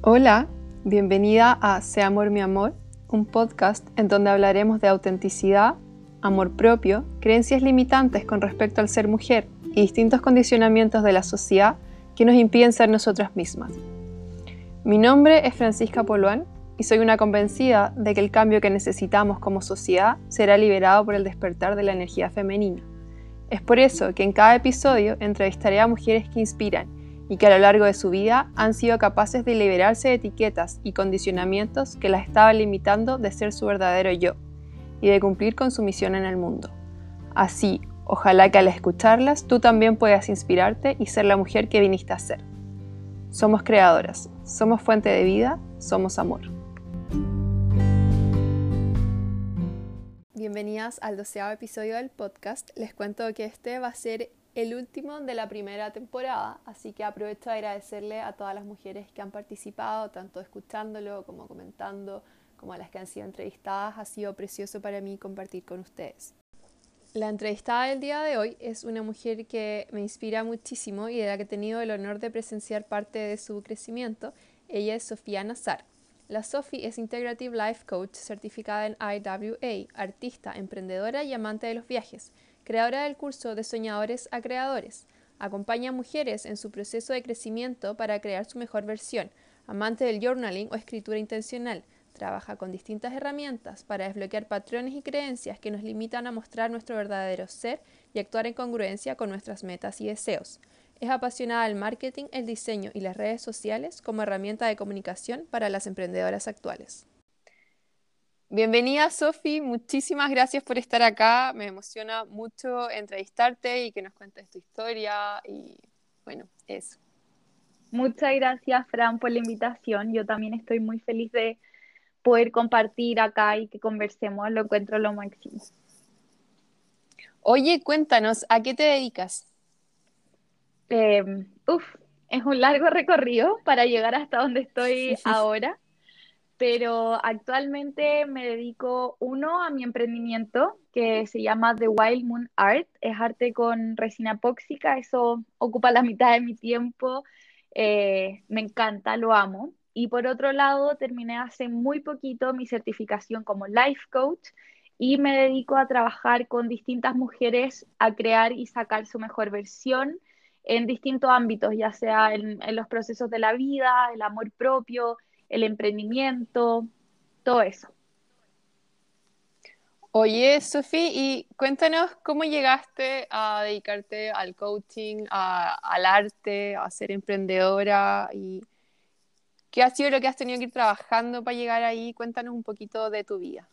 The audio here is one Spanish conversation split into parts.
Hola, bienvenida a Sea Amor mi Amor, un podcast en donde hablaremos de autenticidad, amor propio, creencias limitantes con respecto al ser mujer y distintos condicionamientos de la sociedad que nos impiden ser nosotras mismas. Mi nombre es Francisca Poluán y soy una convencida de que el cambio que necesitamos como sociedad será liberado por el despertar de la energía femenina. Es por eso que en cada episodio entrevistaré a mujeres que inspiran y que a lo largo de su vida han sido capaces de liberarse de etiquetas y condicionamientos que las estaban limitando de ser su verdadero yo y de cumplir con su misión en el mundo. Así, ojalá que al escucharlas tú también puedas inspirarte y ser la mujer que viniste a ser. Somos creadoras, somos fuente de vida, somos amor. Bienvenidas al doceavo episodio del podcast. Les cuento que este va a ser el último de la primera temporada, así que aprovecho a agradecerle a todas las mujeres que han participado, tanto escuchándolo como comentando, como a las que han sido entrevistadas. Ha sido precioso para mí compartir con ustedes. La entrevistada del día de hoy es una mujer que me inspira muchísimo y de la que he tenido el honor de presenciar parte de su crecimiento. Ella es Sofía Nazar. La Sophie es Integrative Life Coach certificada en IWA, artista, emprendedora y amante de los viajes creadora del curso de Soñadores a Creadores. Acompaña a mujeres en su proceso de crecimiento para crear su mejor versión, amante del journaling o escritura intencional. Trabaja con distintas herramientas para desbloquear patrones y creencias que nos limitan a mostrar nuestro verdadero ser y actuar en congruencia con nuestras metas y deseos. Es apasionada del marketing, el diseño y las redes sociales como herramienta de comunicación para las emprendedoras actuales. Bienvenida, Sofi. Muchísimas gracias por estar acá. Me emociona mucho entrevistarte y que nos cuentes tu historia y bueno, eso. Muchas gracias, Fran, por la invitación. Yo también estoy muy feliz de poder compartir acá y que conversemos. Lo encuentro lo máximo. Oye, cuéntanos, ¿a qué te dedicas? Eh, uf, es un largo recorrido para llegar hasta donde estoy ahora pero actualmente me dedico uno a mi emprendimiento que se llama The Wild Moon Art, es arte con resina epóxica, eso ocupa la mitad de mi tiempo, eh, me encanta, lo amo. Y por otro lado, terminé hace muy poquito mi certificación como life coach y me dedico a trabajar con distintas mujeres a crear y sacar su mejor versión en distintos ámbitos, ya sea en los procesos de la vida, el amor propio, el emprendimiento, todo eso. Oye, Sofi, y cuéntanos cómo llegaste a dedicarte al coaching, al arte, a ser emprendedora y qué ha sido lo que has tenido que ir trabajando para llegar ahí. Cuéntanos un poquito de tu vida.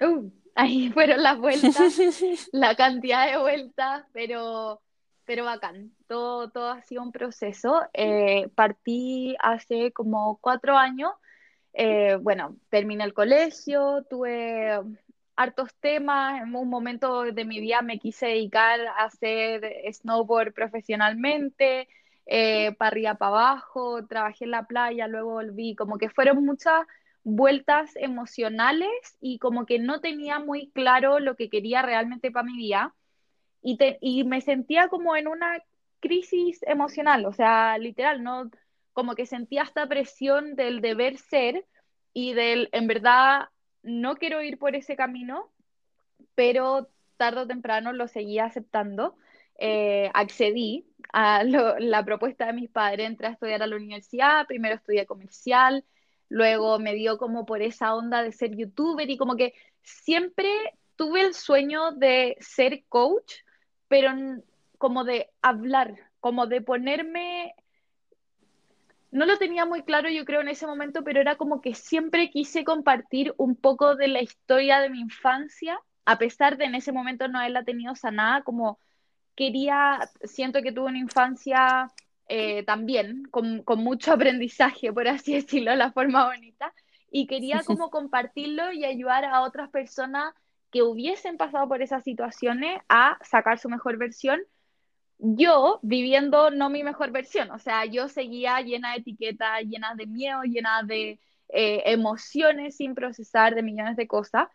Uh, ahí fueron las vueltas, la cantidad de vueltas, pero pero bacán. Todo, todo ha sido un proceso. Eh, partí hace como cuatro años. Eh, bueno, terminé el colegio, tuve hartos temas. En un momento de mi vida me quise dedicar a hacer snowboard profesionalmente, eh, para arriba, para abajo, trabajé en la playa, luego volví. Como que fueron muchas vueltas emocionales y como que no tenía muy claro lo que quería realmente para mi vida y, me sentía como en una crisis emocional, o sea, literal, no como que sentía esta presión del deber ser y del, en verdad, no quiero ir por ese camino, pero tarde o temprano lo seguía aceptando. Eh, accedí a la propuesta de mis padres, entré a estudiar a la universidad, primero estudié comercial, luego me dio como por esa onda de ser youtuber y como que siempre tuve el sueño de ser coach, pero como de hablar, como de ponerme, no lo tenía muy claro yo creo en ese momento, pero era como que siempre quise compartir un poco de la historia de mi infancia, a pesar de en ese momento no haberla tenido sanada, como quería, siento que tuve una infancia eh, también con, con, mucho aprendizaje, por así decirlo, la forma bonita, y quería como compartirlo y ayudar a otras personas que hubiesen pasado por esas situaciones a sacar su mejor versión, yo viviendo no mi mejor versión, o sea, yo seguía llena de etiquetas, llena de miedo, llena de eh, emociones sin procesar, de millones de cosas,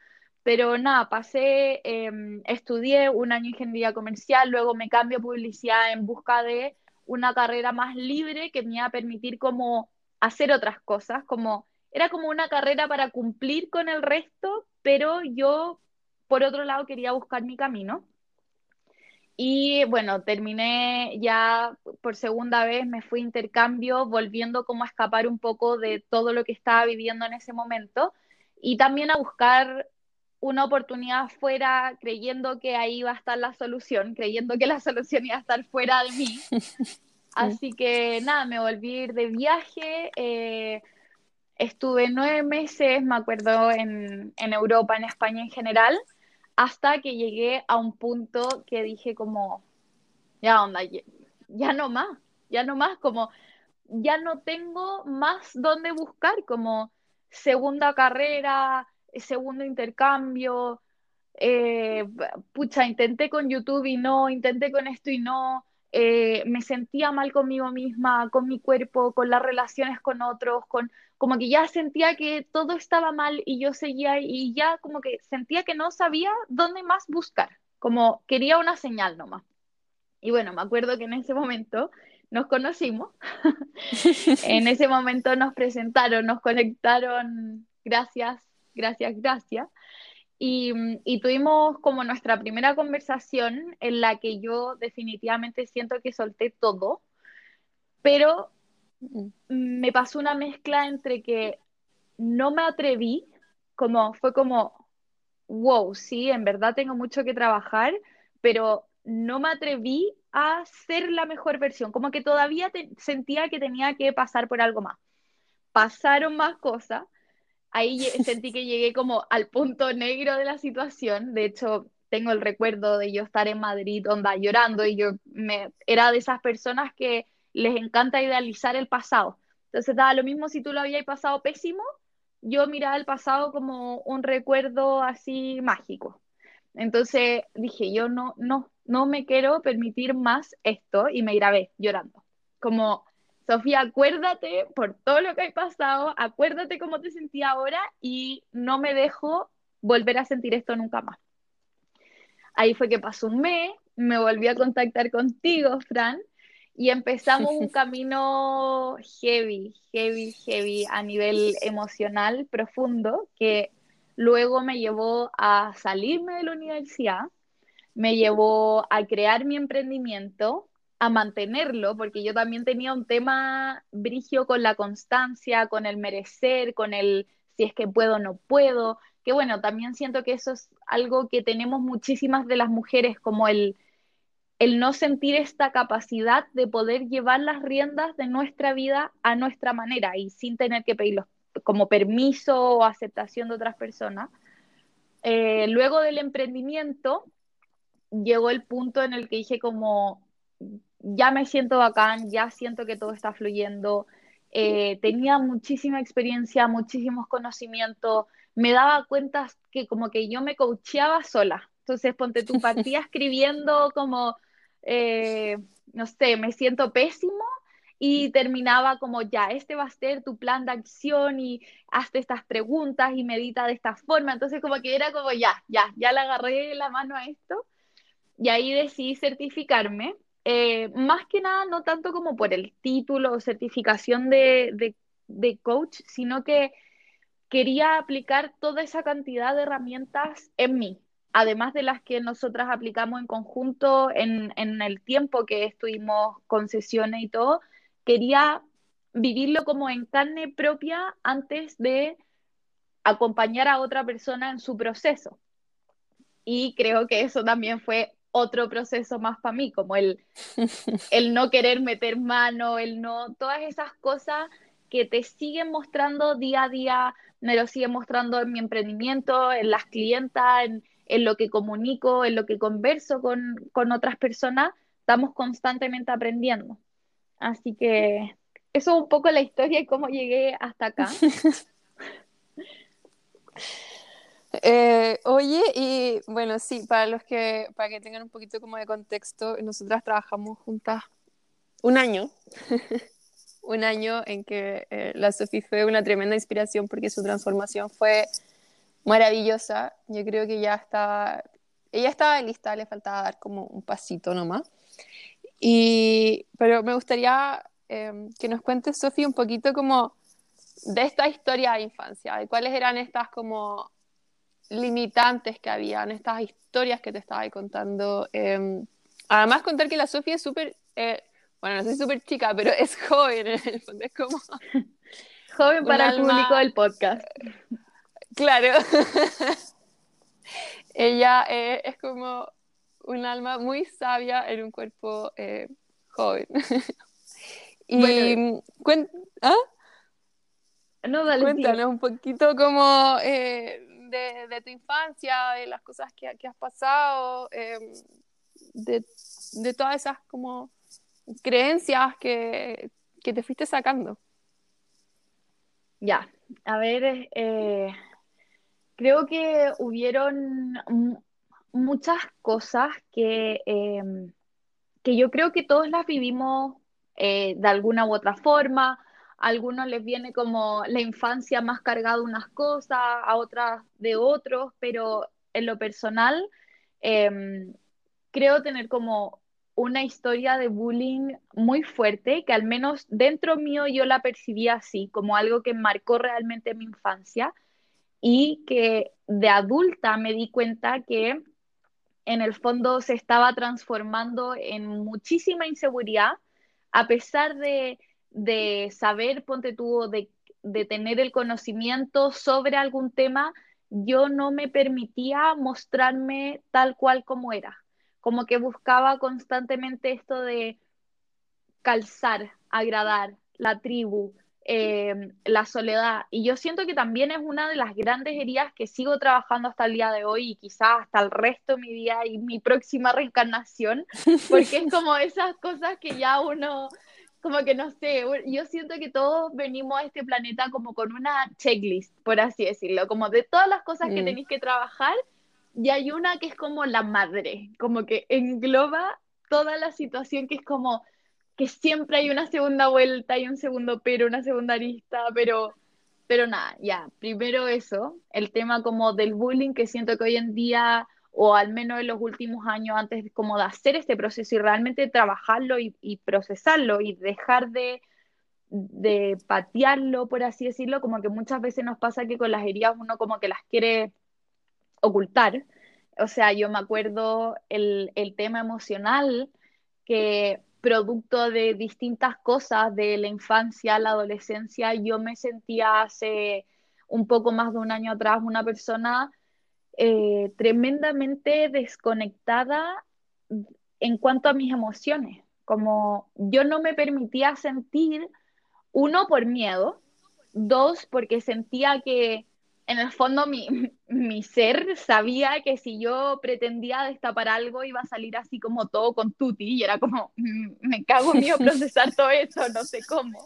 pero nada, pasé, em, estudié un año ingeniería comercial, luego me cambio a publicidad en busca de una carrera más libre que me iba a permitir como hacer otras cosas, como era como una carrera para cumplir con el resto, pero yo, por otro lado, quería buscar mi camino. Y bueno, terminé ya por segunda vez, me fui a intercambio, volviendo como a escapar un poco de todo lo que estaba viviendo en ese momento y también a buscar una oportunidad fuera, creyendo que ahí iba a estar la solución, creyendo que la solución iba a estar fuera de mí. Así que nada, me volví a ir de viaje. Eh, estuve nueve meses, me acuerdo, en, en Europa, en España en general hasta que llegué a un punto que dije como, ya onda, ya, no más, ya no más, como ya no tengo más dónde buscar, como segunda carrera, segundo intercambio, eh, pucha, intenté con YouTube y no, intenté con esto y no, eh, me sentía mal conmigo misma, con mi cuerpo, con las relaciones con otros, con, como que ya sentía que todo estaba mal y yo seguía y ya como que sentía que no sabía dónde más buscar, como quería una señal nomás. Y bueno, me acuerdo que en ese momento nos conocimos, en ese momento nos presentaron, nos conectaron, gracias, gracias, gracias. Y, y, tuvimos como nuestra primera conversación en la que yo definitivamente siento que solté todo, pero me pasó una mezcla entre que no me atreví, como fue como, wow, sí, en verdad tengo mucho que trabajar, pero no me atreví a ser la mejor versión, como que todavía sentía que tenía que pasar por algo más. Pasaron más cosas, ahí sentí que llegué como al punto negro de la situación, de hecho tengo el recuerdo de yo estar en Madrid, onda, llorando, y yo me, era de esas personas que les encanta idealizar el pasado. Entonces daba lo mismo si tú lo habías pasado pésimo, yo miraba el pasado como un recuerdo así mágico. Entonces dije, yo no, no, no me quiero permitir más esto y me grabé llorando. Como, Sofía, acuérdate por todo lo que hay pasado, acuérdate cómo te sentí ahora y no me dejo volver a sentir esto nunca más. Ahí fue que pasó un mes, me volví a contactar contigo, Fran, y empezamos un camino heavy, heavy, heavy a nivel emocional profundo que luego me llevó a salirme de la universidad, me llevó a crear mi emprendimiento, a mantenerlo, porque yo también tenía un tema brigio con la constancia, con el merecer, con el si es que puedo o no puedo, que bueno, también siento que eso es algo que tenemos muchísimas de las mujeres, como el el no sentir esta capacidad de poder llevar las riendas de nuestra vida a nuestra manera y sin tener que pedirlos como permiso o aceptación de otras personas. Eh, luego del emprendimiento llegó el punto en el que dije como, ya me siento bacán, ya siento que todo está fluyendo, eh, tenía muchísima experiencia, muchísimos conocimientos, me daba cuenta que como que yo me coacheaba sola. Entonces, ponte tu partida escribiendo como eh, no sé, me siento pésimo y terminaba como ya, este va a ser tu plan de acción y hazte estas preguntas y medita de esta forma. Entonces como que era como ya, ya, ya le agarré la mano a esto y ahí decidí certificarme. Eh, más que nada, no tanto como por el título o certificación de, de, de coach, sino que quería aplicar toda esa cantidad de herramientas en mí, además de las que nosotras aplicamos en conjunto en, el tiempo que estuvimos con sesiones y todo, quería vivirlo como en carne propia antes de acompañar a otra persona en su proceso. Y creo que eso también fue otro proceso más para mí, como el, el no querer meter mano, el no, todas esas cosas que te siguen mostrando día a día, me lo siguen mostrando en mi emprendimiento, en las clientas, en, en lo que comunico, en lo que converso con, otras personas, estamos constantemente aprendiendo. Así que eso es un poco la historia y cómo llegué hasta acá. Eh, oye, y bueno, sí, para los que, para que tengan un poquito como de contexto, nosotras trabajamos juntas un año, un año en que eh, la Sofi fue una tremenda inspiración porque su transformación fue maravillosa. Yo creo que ya estaba, ella estaba lista, le faltaba dar como un pasito nomás. Y, pero me gustaría em, que nos cuentes, Sofía, un poquito como de esta historia de infancia, de cuáles eran estas como limitantes que habían, estas historias que te estaba contando. Em, además, contar que la Sofía es súper, eh, bueno, no sé súper chica, pero es joven en el fondo, es como... Joven para el público del podcast. Claro. Ella eh, es como un alma muy sabia en un cuerpo eh, joven. y ¿ah? no, dale, cuéntanos un poquito como eh, de, tu infancia, de las cosas que, has pasado, em, de, todas esas como creencias que, que te fuiste sacando. Ya, a ver, eh, creo que hubieron muchas cosas que, em, que yo creo que todos las vivimos eh, de alguna u otra forma. Algunos les viene como la infancia más cargada de unas cosas, a otras de otros, pero en lo personal em, creo tener como una historia de bullying muy fuerte, que al menos dentro mío yo la percibía así, como algo que marcó realmente mi infancia y que de adulta me di cuenta que en el fondo se estaba transformando en muchísima inseguridad, a pesar de, saber, ponte tú, de, de tener el conocimiento sobre algún tema, yo no me permitía mostrarme tal cual como era como que buscaba constantemente esto de calzar, agradar, la tribu, eh, la soledad. Y yo siento que también es una de las grandes heridas que sigo trabajando hasta el día de hoy y quizás hasta el resto de mi vida y mi próxima reencarnación, porque es como esas cosas que ya uno, como que no sé, yo siento que todos venimos a este planeta como con una checklist, por así decirlo, como de todas las cosas que mm. tenéis que trabajar y hay una que es como la madre, como que engloba toda la situación que es como que siempre hay una segunda vuelta, hay un segundo pero, una segunda arista, pero, pero nada, ya, primero eso, el tema como del bullying que siento que hoy en día, o al menos en los últimos años, antes como de hacer este proceso y realmente trabajarlo y, y procesarlo y dejar de, de patearlo, por así decirlo, como que muchas veces nos pasa que con las heridas uno como que las quiere ocultar. O sea, yo me acuerdo el, tema emocional que producto de distintas cosas de la infancia, la adolescencia, yo me sentía hace un poco más de un año atrás una persona eh, tremendamente desconectada en cuanto a mis emociones. Como yo no me permitía sentir, uno, por miedo, dos, porque sentía que en el fondo mi, mi, ser sabía que si yo pretendía destapar algo iba a salir así como todo con tutti y era como, mm, me cago mío procesar todo eso, no sé cómo.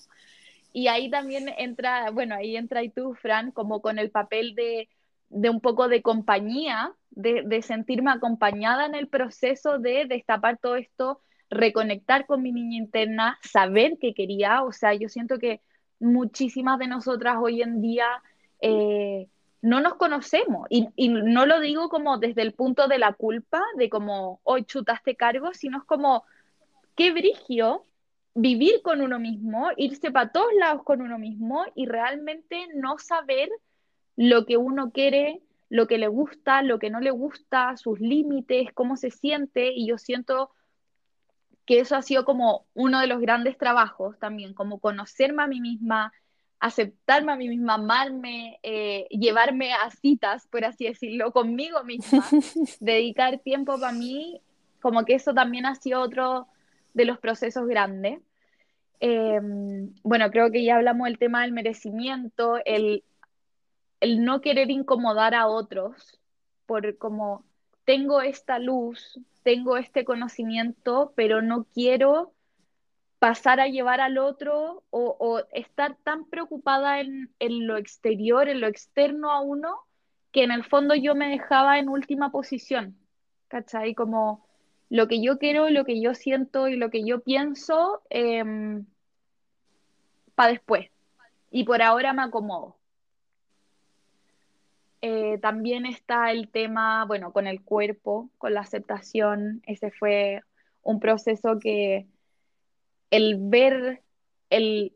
Y ahí también entra, bueno, ahí entra y tú, Fran, como con el papel de, de un poco de compañía, de, de, sentirme acompañada en el proceso de destapar todo esto, reconectar con mi niña interna, saber qué quería, o sea, yo siento que muchísimas de nosotras hoy en día eh, no nos conocemos. Y, no lo digo como desde el punto de la culpa, de como, hoy chutaste cargo, sino es como, qué brigio vivir con uno mismo, irse para todos lados con uno mismo y realmente no saber lo que uno quiere, lo que le gusta, lo que no le gusta, sus límites, cómo se siente. Y yo siento que eso ha sido como uno de los grandes trabajos también, como conocerme a mí misma, aceptarme a mí misma, amarme, eh, llevarme a citas, por así decirlo, conmigo misma, dedicar tiempo para mí, como que eso también ha sido otro de los procesos grandes. Em, bueno, creo que ya hablamos del tema del merecimiento, el, el no querer incomodar a otros, por como tengo esta luz, tengo este conocimiento, pero no quiero pasar a llevar al otro o, estar tan preocupada en, lo exterior, en lo externo a uno, que en el fondo yo me dejaba en última posición, ¿cachai? Como lo que yo quiero, lo que yo siento y lo que yo pienso em, para después. Y por ahora me acomodo. Eh, también está el tema, bueno, con el cuerpo, con la aceptación. Ese fue un proceso que el ver el,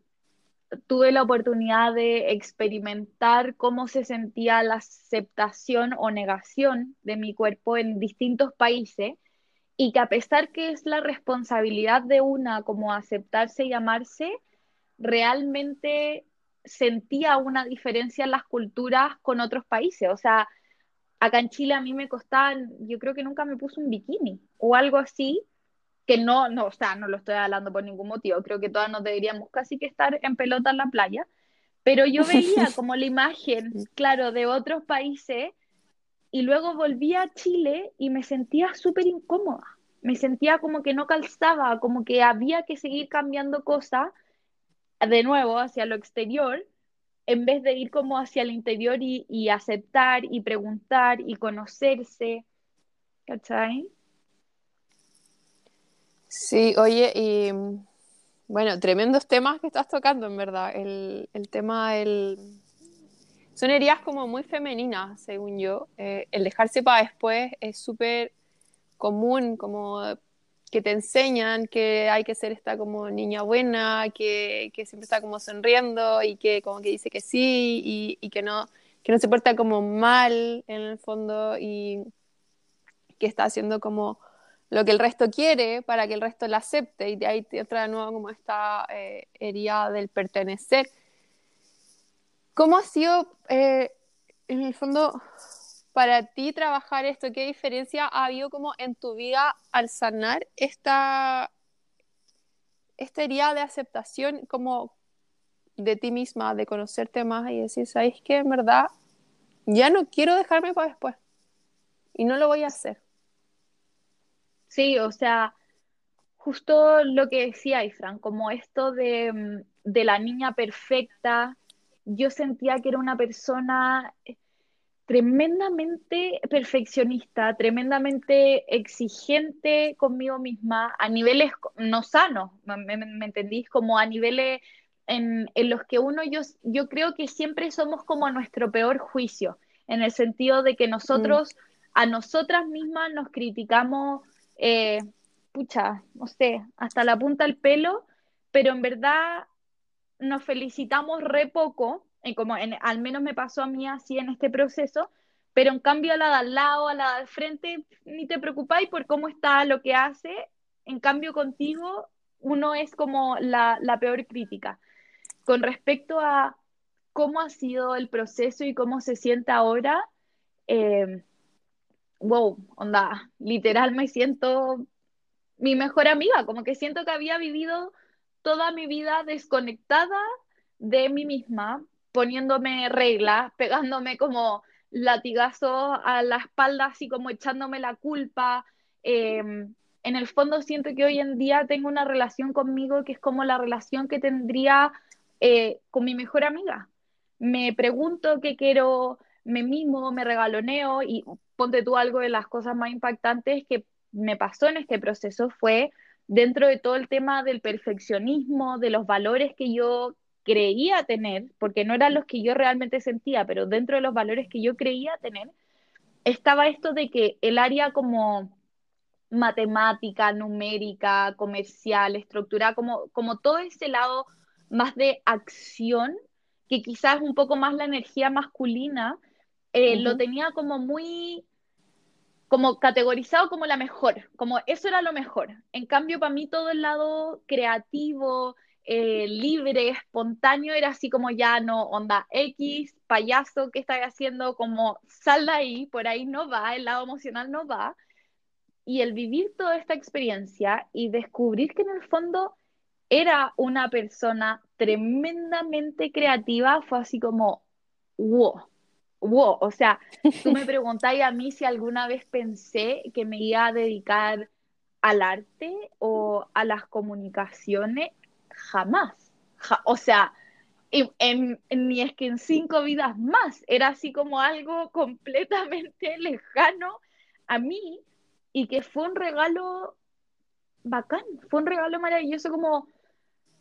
tuve la oportunidad de experimentar cómo se sentía la aceptación o negación de mi cuerpo en distintos países y que a pesar que es la responsabilidad de una como aceptarse y amarse, realmente sentía una diferencia en las culturas con otros países. O sea, acá en Chile a mí me costaba, yo creo que nunca me puse un bikini o algo así, que no, no, o sea, no lo estoy hablando por ningún motivo, creo que todas nos deberíamos casi que estar en pelota en la playa, pero yo veía como la imagen, claro, de otros países y luego volví a Chile y me sentía súper incómoda, me sentía como que no calzaba, como que había que seguir cambiando cosas de nuevo hacia lo exterior en vez de ir como hacia el interior y, aceptar y preguntar y conocerse. ¿Cachai? Sí, oye, y bueno, tremendos temas que estás tocando, en verdad. El, el tema del... Son heridas como muy femeninas, según yo. Eh, el dejarse para después es súper común, como que te enseñan que hay que ser esta como niña buena, que, que siempre está como sonriendo y que como que dice que sí y, y, que, no, que no se porta como mal en el fondo y que está haciendo como lo que el resto quiere para que el resto la acepte y de ahí te otra de nuevo como esta eh, herida del pertenecer. ¿Cómo ha sido eh, en el fondo para ti trabajar esto? ¿Qué diferencia ha habido como en tu vida al sanar esta, esta herida de aceptación como de ti misma, de conocerte más y decir, ¿sabes qué? En verdad, ya no quiero dejarme para después y no lo voy a hacer. Sí, o sea, justo lo que decía Ifran, como esto de, mm, de la niña perfecta, yo sentía que era una persona tremendamente perfeccionista, tremendamente exigente conmigo misma, a niveles no sanos, ¿me, me entendís? Como a niveles en, en, los que uno, yo, yo creo que siempre somos como nuestro peor juicio, en el sentido de que nosotros, mm. a nosotras mismas nos criticamos eh, pucha, no sé, hasta la punta del pelo, pero en verdad nos felicitamos re poco, y como al menos me pasó a mí así en este proceso, pero en cambio a la de al lado, a la del frente, ni te preocupáis por cómo está lo que hace, en cambio contigo uno es como la, la peor crítica. Con respecto a cómo ha sido el proceso y cómo se siente ahora, eh, wow, onda, literal me siento mi mejor amiga, como que siento que había vivido toda mi vida desconectada de mí misma, poniéndome reglas, pegándome como latigazos a la espalda, así como echándome la culpa. Em, en el fondo siento que hoy en día tengo una relación conmigo que es como la relación que tendría eh, con mi mejor amiga. Me pregunto qué quiero, me mimo, me regaloneo y ponte tú algo de las cosas más impactantes que me pasó en este proceso fue dentro de todo el tema del perfeccionismo, de los valores que yo creía tener, porque no eran los que yo realmente sentía, pero dentro de los valores que yo creía tener, estaba esto de que el área como matemática, numérica, comercial, estructura, como, como todo ese lado más de acción, que quizás un poco más la energía masculina, eh, lo tenía como muy como categorizado como la mejor, como eso era lo mejor. En cambio, para mí todo el lado creativo, eh, libre, espontáneo, era así como ya no, onda X, payaso, ¿qué estás haciendo? Como sal de ahí, por ahí no va, el lado emocional no va. Y el vivir toda esta experiencia y descubrir que en el fondo era una persona tremendamente creativa, fue así como, wow, wow, o sea, tú me preguntáis a mí si alguna vez pensé que me iba a dedicar al arte o a las comunicaciones, jamás. o sea, en, ni es que en cinco vidas más, era así como algo completamente lejano a mí y que fue un regalo bacán, fue un regalo maravilloso como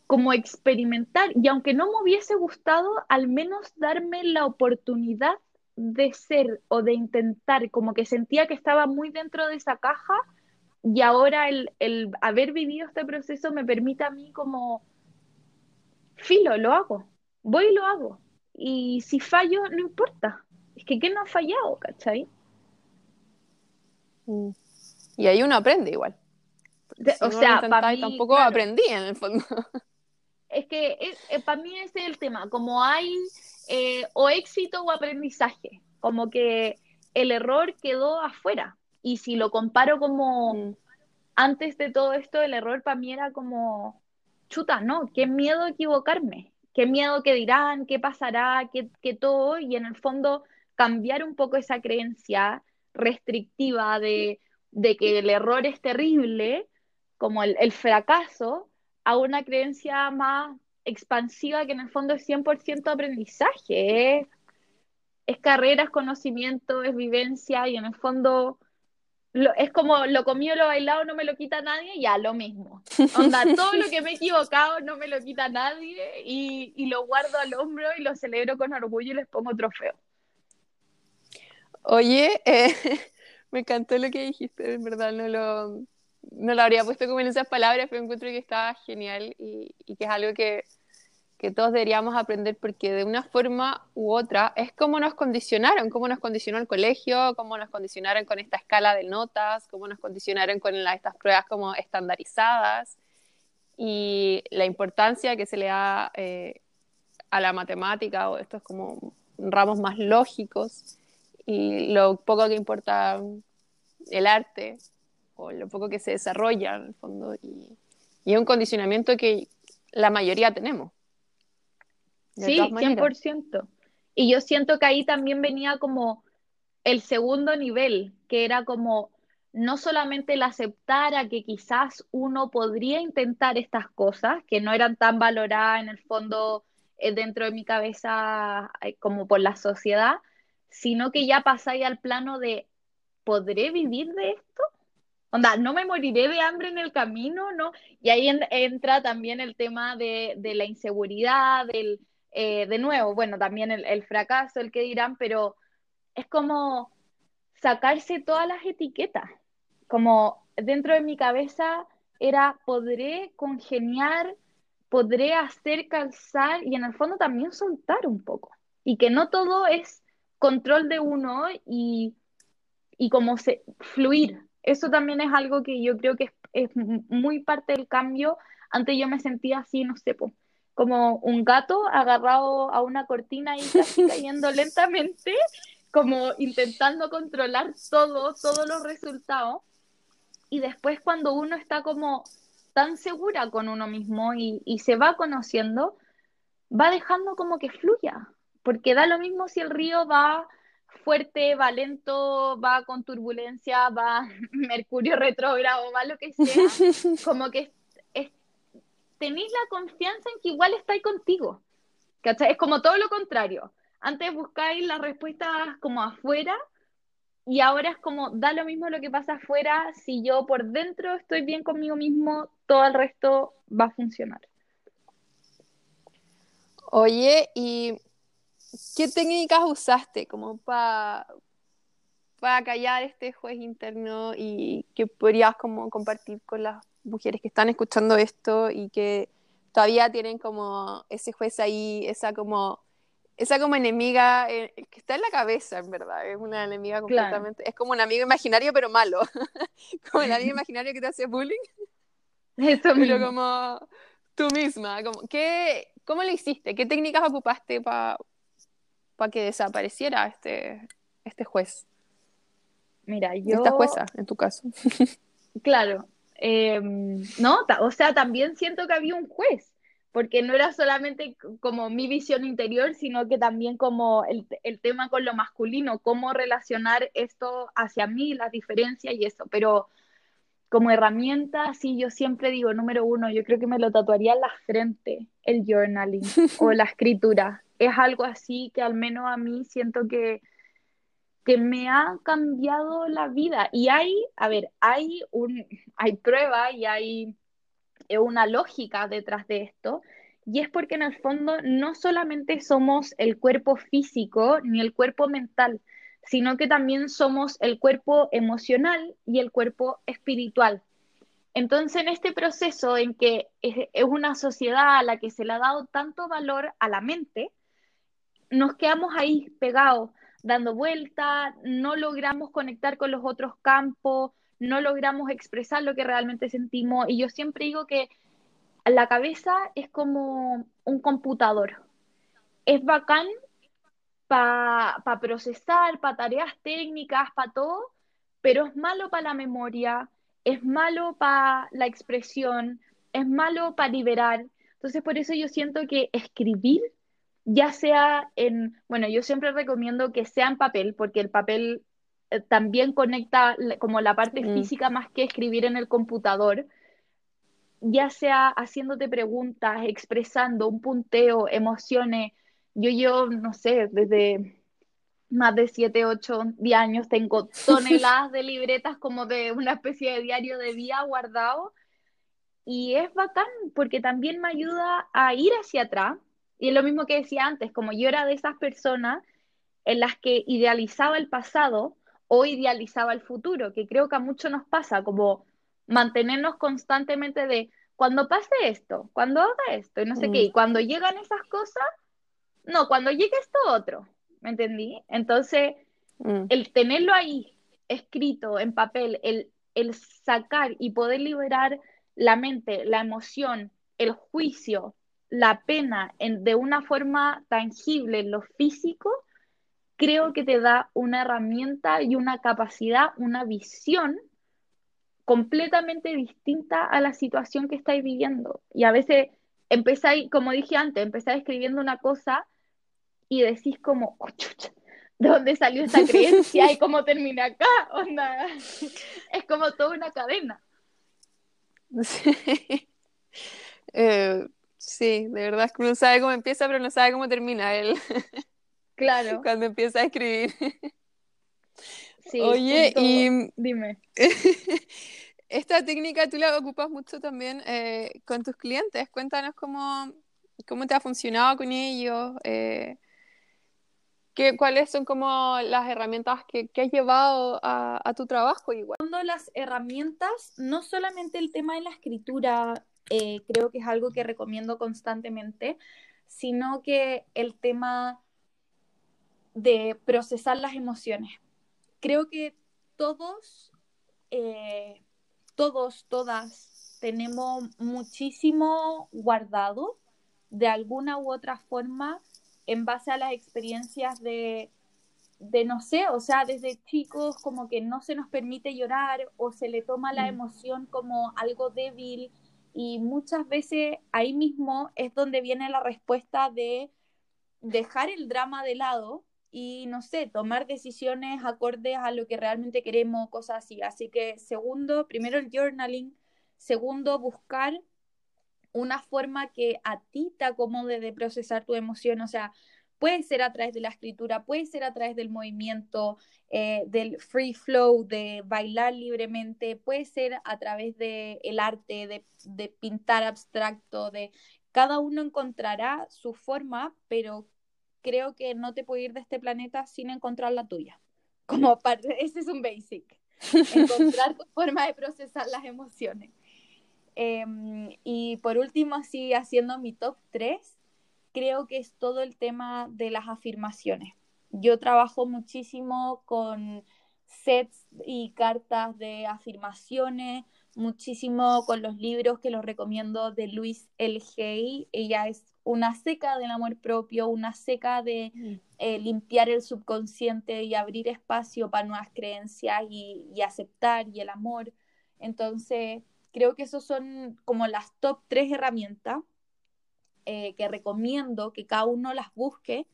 como experimentar y aunque no me hubiese gustado, al menos darme la oportunidad de ser o de intentar, como que sentía que estaba muy dentro de esa caja y ahora el, el haber vivido este proceso me permite a mí como filo, lo hago, voy y lo hago. Y si fallo, no importa. Es que ¿qué no ha fallado, cachai? Mm. Y ahí uno aprende igual. o sea, para mí, tampoco aprendí en el fondo. Es que eh, para mí ese es el tema, como hay eh, o éxito o aprendizaje, como que el error quedó afuera. Y si lo comparo como mm. antes de todo esto, el error para mí era como, chuta, no, qué miedo equivocarme, qué miedo que dirán, qué pasará, qué, todo, y en el fondo cambiar un poco esa creencia restrictiva de, que el error es terrible, como el, fracaso, a una creencia más expansiva que en el fondo es 100% aprendizaje, es, es conocimiento, es vivencia y en el fondo es como lo comido, lo bailado, no me lo quita nadie, ya lo mismo. Onda, todo lo que me he equivocado no me lo quita nadie y, lo guardo al hombro y lo celebro con orgullo y les pongo trofeo. Oye, eh, me encantó lo que dijiste, en verdad no lo, no lo habría puesto como en esas palabras, pero encuentro que estaba genial y, y que es algo que que todos deberíamos aprender porque de una forma u otra es como nos condicionaron, cómo nos condicionó el colegio, cómo nos condicionaron con esta escala de notas, cómo nos condicionaron con estas pruebas como estandarizadas y la importancia que se le da eh, a la matemática o estos como ramos más lógicos y lo poco que importa el arte o lo poco que se desarrolla en el fondo y, y es un condicionamiento que la mayoría tenemos sí, 100%. Y yo siento que ahí también venía como el segundo nivel, que era como no solamente el aceptar a que quizás uno podría intentar estas cosas, que no eran tan valoradas en el fondo eh, dentro de mi cabeza eh, como por la sociedad, sino que ya pasáis al plano de, ¿podré vivir de esto? Onda, no me moriré de hambre en el camino, ¿no? Y ahí entra también el tema de, de la inseguridad, del, eh, de nuevo, bueno, también el, fracaso, el que dirán, pero es como sacarse todas las etiquetas, como dentro de mi cabeza era, podré congeniar, podré hacer calzar y en el fondo también soltar un poco. Y que no todo es control de uno y, y como se, fluir. Eso también es algo que yo creo que es, muy parte del cambio. Antes yo me sentía así, no sé, como un gato agarrado a una cortina y casi cayendo lentamente, como intentando controlar todo, todos los resultados. Y después cuando uno está como tan segura con uno mismo y, y se va conociendo, va dejando como que fluya, porque da lo mismo si el río va fuerte, va lento, va con turbulencia, va mercurio retrógrado, va lo que sea, como que tenéis la confianza en que igual estáis contigo. ¿Cachai? Es como todo lo contrario. Antes buscáis las respuestas como afuera y ahora es como da lo mismo lo que pasa afuera. Si yo por dentro estoy bien conmigo mismo, todo el resto va a funcionar. Oye, ¿y qué técnicas usaste como para para callar este juez interno y que podrías como compartir con las mujeres que están escuchando esto y que todavía tienen como ese juez ahí, esa como esa como enemiga eh, que está en la cabeza, en verdad, es una enemiga completamente, es como un amigo imaginario pero malo, como el amigo imaginario que te hace bullying. Eso pero como tú misma, como, ¿qué, ¿cómo lo hiciste? ¿Qué técnicas ocupaste para que desapareciera este, este juez? Mira, yo... Esta jueza, en tu caso. claro, Em, no, o sea, también siento que había un juez, porque no era solamente como mi visión interior, sino que también como el, el tema con lo masculino, cómo relacionar esto hacia mí, las diferencias y eso, pero como herramienta, sí, yo siempre digo, número uno, yo creo que me lo tatuaría en la frente, el journaling o la escritura. Es algo así que al menos a mí siento que que me ha cambiado la vida. Y hay, a ver, hay, un, hay prueba y hay una lógica detrás de esto. Y es porque en el fondo no solamente somos el cuerpo físico ni el cuerpo mental, sino que también somos el cuerpo emocional y el cuerpo espiritual. Entonces, en este proceso en que es, una sociedad a la que se le ha dado tanto valor a la mente, nos quedamos ahí pegados, dando vueltas, no logramos conectar con los otros campos, no logramos expresar lo que realmente sentimos. Y yo siempre digo que la cabeza es como un computador. Es bacán para procesar, para tareas técnicas, para todo, pero es malo para la memoria, es malo para la expresión, es malo para liberar. Entonces, por eso yo siento que escribir, ya sea en, bueno, yo siempre recomiendo que sea en papel, porque el papel eh, también conecta como la parte mm. física más que escribir en el computador, ya sea haciéndote preguntas, expresando un punteo, emociones. Yo, yo, no sé, desde más de 7, 8, 10 años tengo toneladas de libretas como de una especie de diario de vida guardado. Y es bacán porque también me ayuda a ir hacia atrás. Y es lo mismo que decía antes, como yo era de esas personas en las que idealizaba el pasado o idealizaba el futuro, que creo que a muchos nos pasa, como mantenernos constantemente de cuando pase esto, cuando haga esto, y no sé qué, y mm. cuando llegan esas cosas, no, cuando llegue esto otro, ¿me entendí? Entonces, mm. el tenerlo ahí escrito en papel, el, el sacar y poder liberar la mente, la emoción, el juicio, la pena en, de una forma tangible en lo físico, creo que te da una herramienta y una capacidad, una visión completamente distinta a la situación que estáis viviendo. Y a veces empezáis, como dije antes, empezáis escribiendo una cosa y decís como, oh, ¿de dónde salió esa creencia y cómo termina acá? Onda. Es como toda una cadena. Sí. Eh, sí, de verdad es que uno sabe cómo empieza, pero no sabe cómo termina él. Claro. Cuando empieza a escribir. Sí, Oye, y dime. Esta técnica tú la ocupas mucho también eh, con tus clientes. Cuéntanos cómo, cómo te ha funcionado con ellos. Eh, ¿qué, ¿Cuáles son como las herramientas que, que has llevado a, a, tu trabajo igual? Las herramientas, no solamente el tema de la escritura, eh, creo que es algo que recomiendo constantemente, sino que el tema de procesar las emociones. Creo que todos, eh, todos, todas, tenemos muchísimo guardado de alguna u otra forma en base a las experiencias de, de, no sé, o sea, desde chicos como que no se nos permite llorar o se le toma la mm. emoción como algo débil y muchas veces ahí mismo es donde viene la respuesta de dejar el drama de lado y no sé, tomar decisiones acordes a lo que realmente queremos, cosas así. Así que segundo, primero el journaling, segundo, buscar una forma que a ti te acomode de procesar tu emoción, o sea, puede ser a través de la escritura, puede ser a través del movimiento, eh, del free flow, de bailar libremente, puede ser a través del el arte, de, de pintar abstracto, de cada uno encontrará su forma, pero creo que no te puedo ir de este planeta sin encontrar la tuya. Como parte, ese es un basic. Encontrar tu forma de procesar las emociones. Em, y por último, así haciendo mi top 3, creo que es todo el tema de las afirmaciones. Yo trabajo muchísimo con sets y cartas de afirmaciones, muchísimo con los libros que los recomiendo de Luis L. Hay. Ella es una seca del amor propio, una seca de mm. eh, limpiar el subconsciente y abrir espacio para nuevas creencias y, aceptar y el amor. Entonces, creo que esos son como las top tres herramientas eh, que recomiendo que cada uno las busque.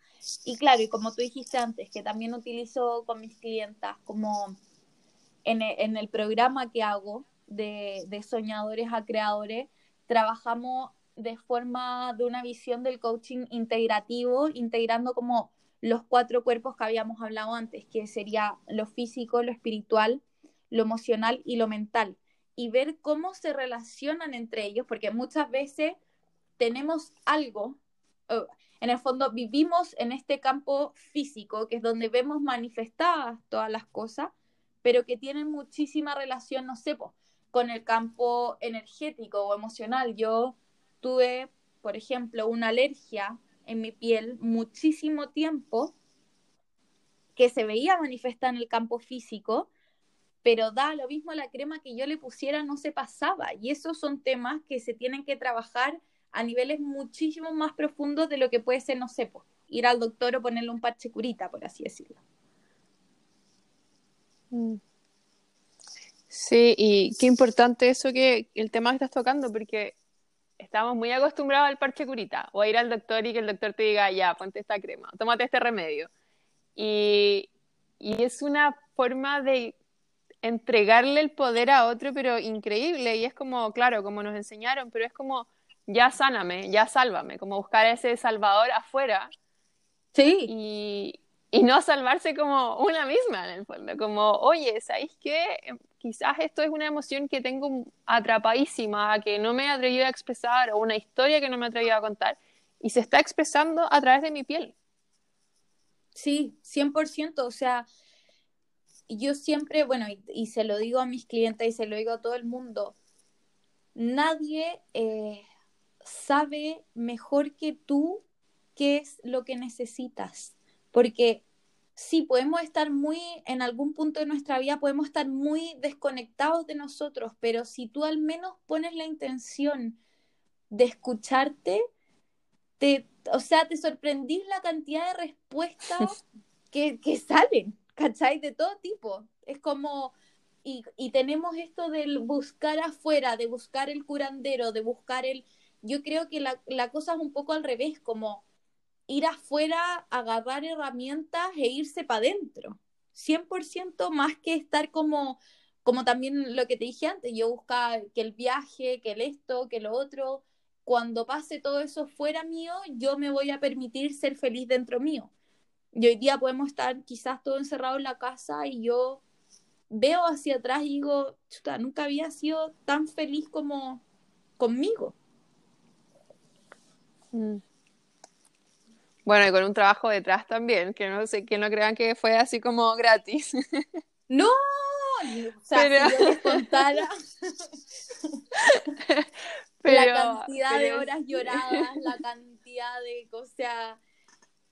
Y claro, y como tú dijiste antes, que también utilizo con mis clientas, como en el, en el programa que hago de, de soñadores a creadores, trabajamos de forma de una visión del coaching integrativo, integrando como los cuatro cuerpos que habíamos hablado antes, que sería lo físico, lo espiritual, lo emocional y lo mental, y ver cómo se relacionan entre ellos, porque muchas veces tenemos algo, en el fondo vivimos en este campo físico, que es donde vemos manifestadas todas las cosas, pero que tienen muchísima relación, no sé, con el campo energético o emocional. Yo tuve, por ejemplo, una alergia en mi piel muchísimo tiempo que se veía manifestar en el campo físico, pero da lo mismo la crema que yo le pusiera no se pasaba. Y esos son temas que se tienen que trabajar a niveles muchísimo más profundos de lo que puede ser, no sé, ir al doctor o ponerle un parche curita, por así decirlo. Mm. Sí, y qué importante eso que el tema que estás tocando, porque estamos muy acostumbrados al parche curita, o a ir al doctor y que el doctor te diga, ya, ponte esta crema, tómate este remedio. Y, y es una forma de entregarle el poder a otro, pero increíble, y es como, claro, como nos enseñaron, pero es como, ya sáname, ya sálvame, como buscar ese salvador afuera. Sí. Y, y no salvarse como una misma en el fondo, como, oye, ¿sabéis qué? quizás esto es una emoción que tengo atrapadísima, que no me he atrevido a expresar, o una historia que no me he atrevido a contar, y se está expresando a través de mi piel. Sí, 100%, o sea, yo siempre, bueno, y, se lo digo a mis clientes y se lo digo a todo el mundo, nadie eh, sabe mejor que tú qué es lo que necesitas, porque sí, podemos estar muy, en algún punto de nuestra vida, podemos estar muy desconectados de nosotros, pero si tú al menos pones la intención de escucharte, te, o sea, te sorprendís la cantidad de respuestas que, que salen, ¿cachai? De todo tipo. Es como, y, y tenemos esto del buscar afuera, de buscar el curandero, de buscar el... Yo creo que la, la cosa es un poco al revés, como ir afuera, agarrar herramientas e irse para adentro. 100% más que estar como, como también lo que te dije antes, yo buscaba que el viaje, que el esto, que lo otro, cuando pase todo eso fuera mío, yo me voy a permitir ser feliz dentro mío. Y hoy día podemos estar quizás todo encerrado en la casa y yo veo hacia atrás y digo, chuta, nunca había sido tan feliz como conmigo. Mm. Bueno, y con un trabajo detrás también, que no sé, que no crean que fue así como gratis. No, o sea, pero... si yo les contara la cantidad de horas lloradas, la cantidad de cosas,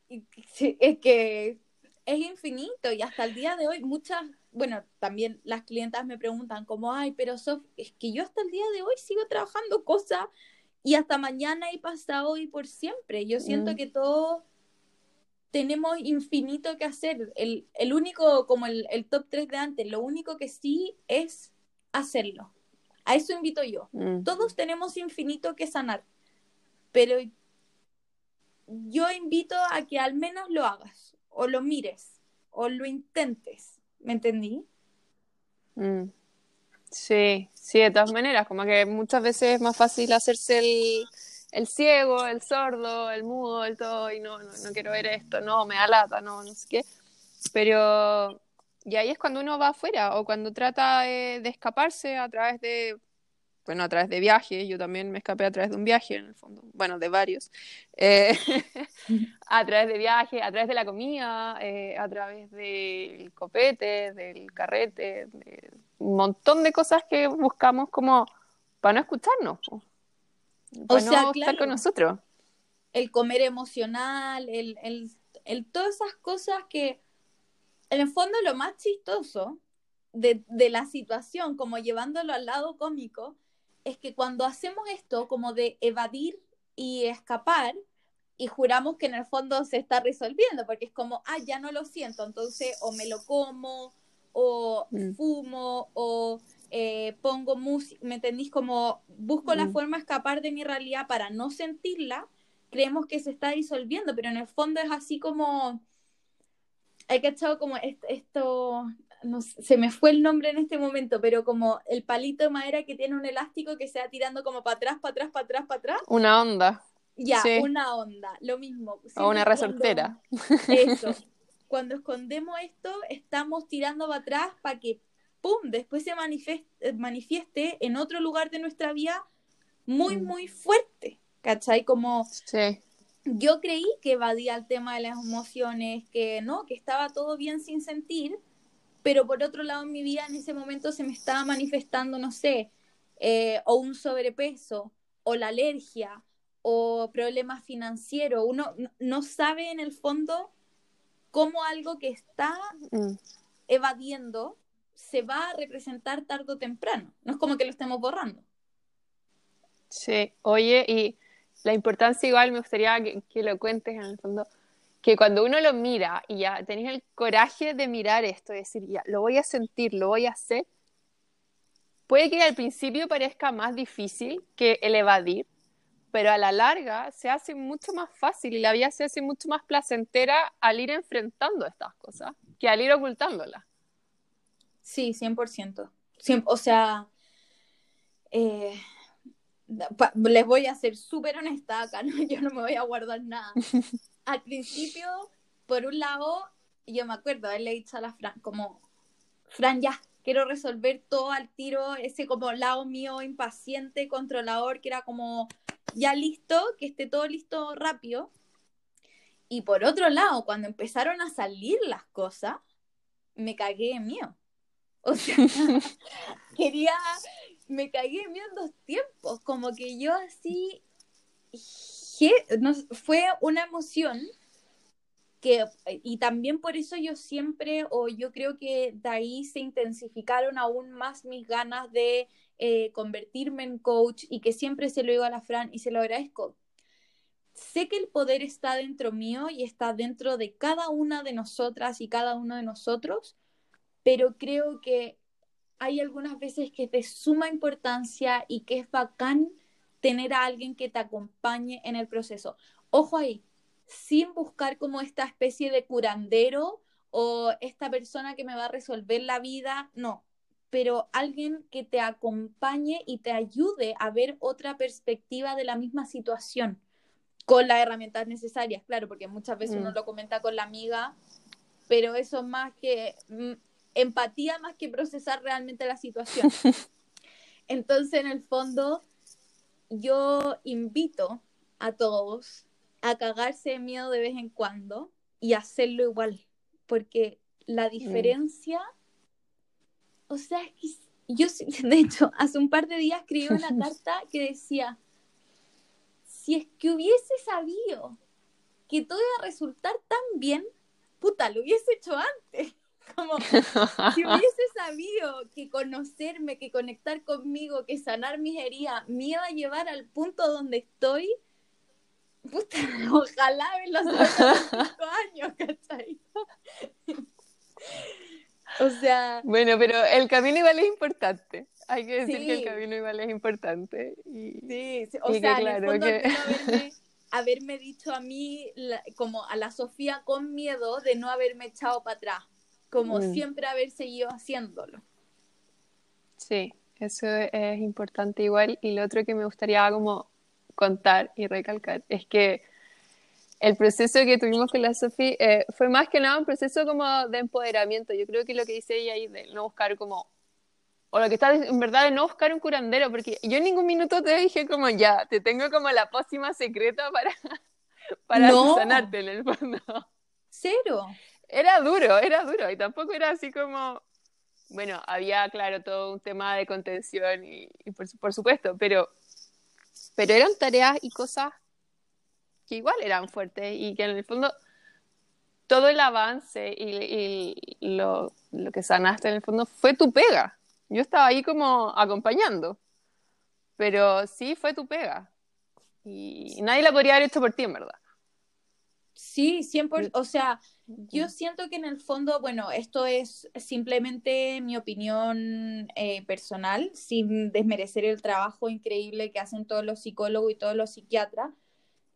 es que es infinito y hasta el día de hoy muchas, bueno, también las clientas me preguntan como, ay, pero Sof, es que yo hasta el día de hoy sigo trabajando cosas y hasta mañana y pasado y por siempre. Yo siento mm. que todos tenemos infinito que hacer. El, único, como el, top 3 de antes, lo único que sí es hacerlo. A eso invito yo. Mm. Todos tenemos infinito que sanar, pero yo invito a que al menos lo hagas, o lo mires, o lo intentes. ¿Me entendí? Mm. Sí, sí, de todas maneras, como que muchas veces es más fácil hacerse el, el ciego, el sordo, el mudo, el todo, y no, no, no quiero ver esto, no, me da lata, no, no sé qué. Pero, y ahí es cuando uno va afuera, o cuando trata de, escaparse a través de, bueno, a través de viajes, yo también me escapé a través de un viaje, en el fondo, bueno, de varios, eh, a través de viajes, a través de la comida, eh, a través del copete, del carrete, de un montón de cosas que buscamos como para no escucharnos, para o sea, no estar con nosotros. El comer emocional, el, el, el, todas esas cosas que, en el fondo, lo más chistoso de, de la situación, como llevándolo al lado cómico, es que cuando hacemos esto, como de evadir y escapar, y juramos que en el fondo se está resolviendo, porque es como, ah, ya no lo siento, entonces o me lo como, o mm. fumo o eh, pongo música, ¿me entendís? Como busco la mm. forma de escapar de mi realidad para no sentirla, creemos que se está disolviendo, pero en el fondo es así como, hay que echar como esto, no se me fue el nombre en este momento, pero como el palito de madera que tiene un elástico que se va tirando como para atrás, para atrás, para atrás, para atrás. Una onda. Ya, una onda, lo mismo. o una resortera. Eso. cuando escondemos esto, estamos tirando para atrás para que, ¡pum!, después se manifieste, manifieste en otro lugar de nuestra vida muy, mm. muy fuerte, ¿cachai? Como sí. yo creí que evadía el tema de las emociones, que no, que estaba todo bien sin sentir, pero por otro lado en mi vida en ese momento se me estaba manifestando, no sé, eh, o un sobrepeso, o la alergia, o problemas financieros. Uno no sabe en el fondo cómo algo que está mm. evadiendo se va a representar tarde o temprano. No es como que lo estemos borrando. Sí, oye, y la importancia igual me gustaría que, lo cuentes en el fondo, que cuando uno lo mira y ya tenés el coraje de mirar esto y decir, ya, lo voy a sentir, lo voy a hacer, puede que al principio parezca más difícil que el evadir, pero a la larga se hace mucho más fácil y la vida se hace mucho más placentera al ir enfrentando estas cosas que al ir ocultándolas. Sí, 100%. o sea, eh, les voy a ser súper honesta acá, ¿no? yo no me voy a guardar nada. Al principio, por un lado, yo me acuerdo haberle dicho a la Fran, como, Fran, ya, quiero resolver todo al tiro, ese como lado mío impaciente, controlador, que era como, ya listo, que esté todo listo rápido. Y por otro lado, cuando empezaron a salir las cosas, me cagué en mío. O sea, quería, me cagué en dos tiempos, como que yo así, fue una emoción que, y también por eso yo siempre, o yo creo que de ahí se intensificaron aún más mis ganas de eh, convertirme en coach y que siempre se lo digo a la Fran y se lo agradezco. Sé que el poder está dentro mío y está dentro de cada una de nosotras y cada uno de nosotros, pero creo que hay algunas veces que te suma importancia y que es bacán tener a alguien que te acompañe en el proceso. Ojo ahí, sin buscar como esta especie de curandero o esta persona que me va a resolver la vida, no, pero alguien que te acompañe y te ayude a ver otra perspectiva de la misma situación con las herramientas necesarias, claro, porque muchas veces uno mm. lo comenta con la amiga, pero eso más que mm, empatía más que procesar realmente la situación. Entonces, en el fondo, yo invito a todos a cagarse de miedo de vez en cuando y hacerlo igual, porque la mm. O sea, es que yo, de hecho, hace un par de días escribí una carta que decía, si es que hubiese sabido que todo iba a resultar tan bien, puta, lo hubiese hecho antes. Como si hubiese sabido que conocerme, que conectar conmigo, que sanar mis heridas me iba a llevar al punto donde estoy, puta, ojalá en los cinco años, ¿cachai? O sea. Bueno, pero el camino igual es importante. Hay que decir que el camino igual es importante. sí, o sea, claro, haberme, dicho a mí, como a la Sofía con miedo de no haberme echado para atrás como mm. siempre haber seguido haciéndolo. Sí, eso es importante igual. Y lo otro que me gustaría como contar y recalcar es que el proceso que tuvimos con la Sofi eh, fue más que nada un proceso como de empoderamiento. Yo creo que lo que dice ella ahí de no buscar como, o lo que está en verdad de no buscar un curandero, porque yo en ningún minuto te dije como ya, te tengo como la pócima secreta para, para sanarte en el fondo. Cero era duro, era duro y tampoco era así como, bueno, había, claro, todo un tema de contención y, por, supuesto, pero, pero eran tareas y cosas que igual eran fuertes y que en el fondo todo el avance y, lo, lo, que sanaste en el fondo fue tu pega. Yo estaba ahí como acompañando, pero sí fue tu pega. Y nadie la podría haber hecho por ti, en verdad. Sí, 100%, o sea, yo siento que en el fondo, bueno, esto es simplemente mi opinión eh, personal, sin desmerecer el trabajo increíble que hacen todos los psicólogos y todos los psiquiatras.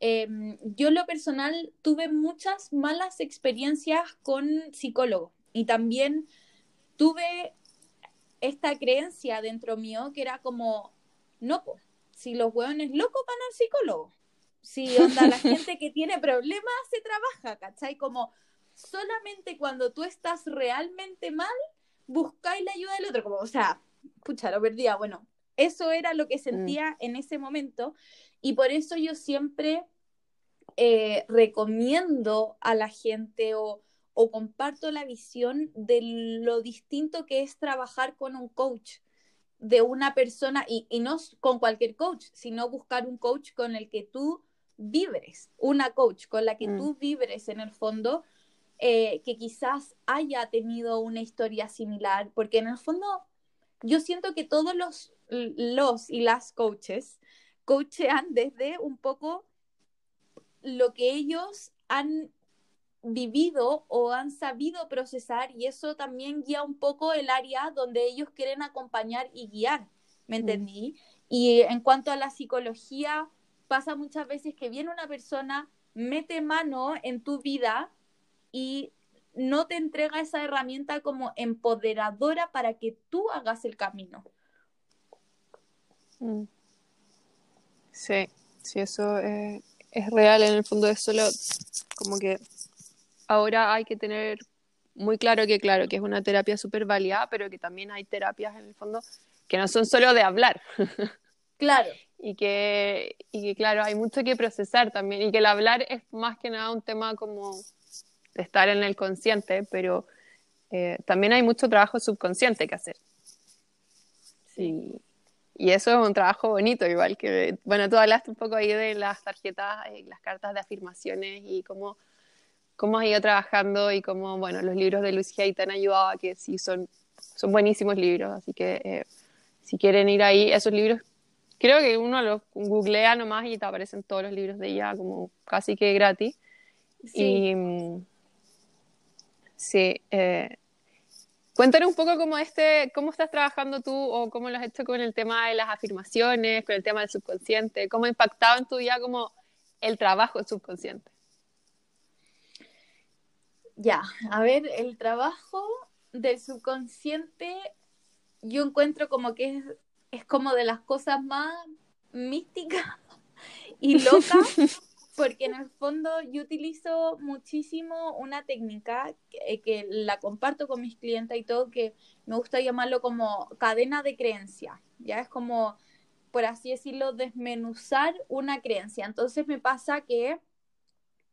Em, yo en lo personal tuve muchas malas experiencias con psicólogos y también tuve esta creencia dentro mío que era como, no, si los hueones locos van al psicólogo. Si onda, la gente que tiene problemas se trabaja, ¿cachai? Como solamente cuando tú estás realmente mal, buscáis la ayuda del otro. Como, o sea, pucha, lo perdía. Bueno, eso era lo que mm. sentía en ese momento y por eso yo siempre eh, recomiendo a la gente o, o comparto la visión de lo distinto que es trabajar con un coach, de una persona, y, y no con cualquier coach, sino buscar un coach con el que tú vibres, una coach con la que mm. tú vibres en el fondo, eh, que quizás haya tenido una historia similar, porque en el fondo yo siento que todos los, los y las coaches coachean desde un poco lo que ellos han vivido o han sabido procesar y eso también guía un poco el área donde ellos quieren acompañar y guiar, ¿me mm. entendí? Y en cuanto a la psicología, pasa muchas veces que viene una persona, mete mano en tu vida y no te entrega esa herramienta como empoderadora para que tú hagas el camino. Mm. Sí, sí, eso es, real. En el fondo es solo como que ahora hay que tener muy claro que, claro, que es una terapia súper válida, pero que también hay terapias en el fondo que no son solo de hablar. Claro. y, que, y que, claro, hay mucho que procesar también. Y que el hablar es más que nada un tema como de estar en el consciente, pero eh, también hay mucho trabajo subconsciente que hacer. Sí. Y, eso es un trabajo bonito, igual que, bueno, tú hablaste un poco ahí de las tarjetas, eh, las cartas de afirmaciones y cómo, cómo has ido trabajando y cómo, bueno, los libros de Luis Hay te han ayudado a que sí son, son buenísimos libros, así que eh, si quieren ir ahí, esos libros creo que uno los googlea nomás y te aparecen todos los libros de ella como casi que gratis. Sí. Y, mm, sí. Eh, cuéntanos un poco cómo, este, cómo estás trabajando tú o cómo lo has hecho con el tema de las afirmaciones, con el tema del subconsciente, cómo ha impactado en tu vida como el trabajo subconsciente. Ya, a ver, el trabajo del subconsciente yo encuentro como que es es como de las cosas más místicas y locas, porque en el fondo yo utilizo muchísimo una técnica que, la comparto con mis clientes y todo, que me gusta llamarlo como cadena de creencia, ya es como, por así decirlo, desmenuzar una creencia. Entonces me pasa que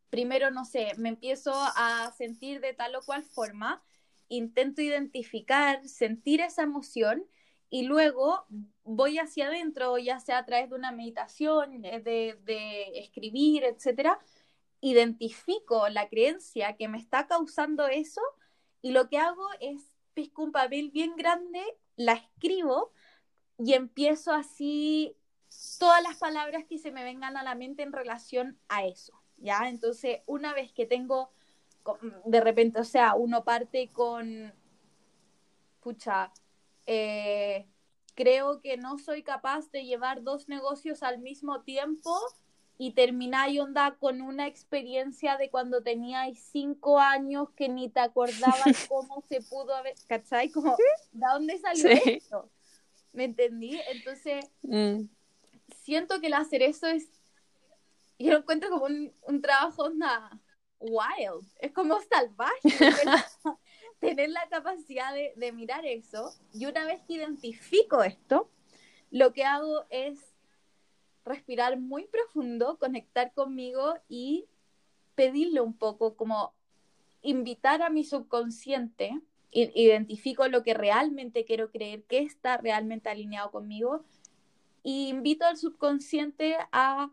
primero, no sé, me empiezo a sentir de tal o cual forma, intento identificar, sentir esa emoción y luego voy hacia adentro, ya sea a través de una meditación, eh, de, escribir, etcétera, identifico la creencia que me está causando eso y lo que hago es pesco un papel bien grande, la escribo y empiezo así todas las palabras que se me vengan a la mente en relación a eso, ¿ya? Entonces, una vez que tengo, de repente, o sea, uno parte con, pucha, eh, creo que no soy capaz de llevar dos negocios al mismo tiempo y terminar y onda con una experiencia de cuando tenía cinco años que ni te acordabas cómo se pudo haber, ¿cachai? Como, ¿de dónde salió esto? ¿Me entendí? Entonces, mm. siento que el hacer eso es, yo lo encuentro como un, un trabajo onda wild, es como salvaje. tener la capacidad de, mirar eso y una vez que identifico esto, lo que hago es respirar muy profundo, conectar conmigo y pedirle un poco, como invitar a mi subconsciente, identifico lo que realmente quiero creer, que está realmente alineado conmigo, y invito al subconsciente a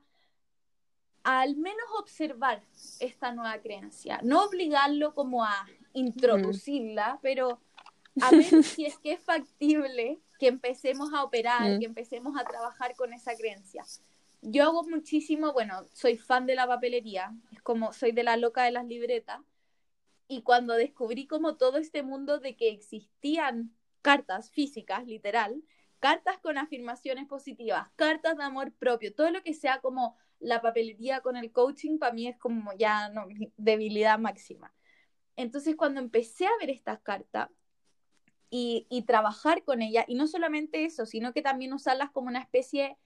al menos observar esta nueva creencia, no obligarlo como a introducirla, pero a ver si es que es factible que empecemos a operar, que empecemos a trabajar con esa creencia. Yo hago muchísimo, bueno, soy fan de la papelería, es como soy de la loca de las libretas, y cuando descubrí como todo este mundo de que existían cartas físicas, literal, cartas con afirmaciones positivas, cartas de amor propio, todo lo que sea como la papelería con el coaching, para mí es como ya no, debilidad máxima. Entonces cuando empecé a ver estas cartas y, trabajar con ellas, y no solamente eso, sino que también usarlas como una especie,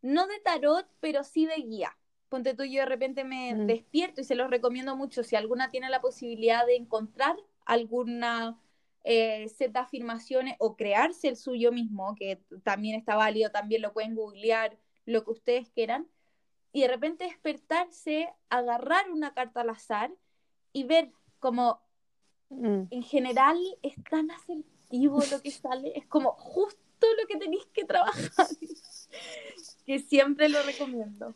no de tarot, pero sí de guía. Ponte tú, yo de repente me mm. despierto y se los recomiendo mucho, si alguna tiene la posibilidad de encontrar alguna eh, set de afirmaciones o crearse el suyo mismo, que también está válido, también lo pueden googlear, lo que ustedes quieran, y de repente despertarse, agarrar una carta al azar y ver como mm. en general es tan asertivo lo que sale, es como justo lo que tenéis que trabajar, que siempre lo recomiendo.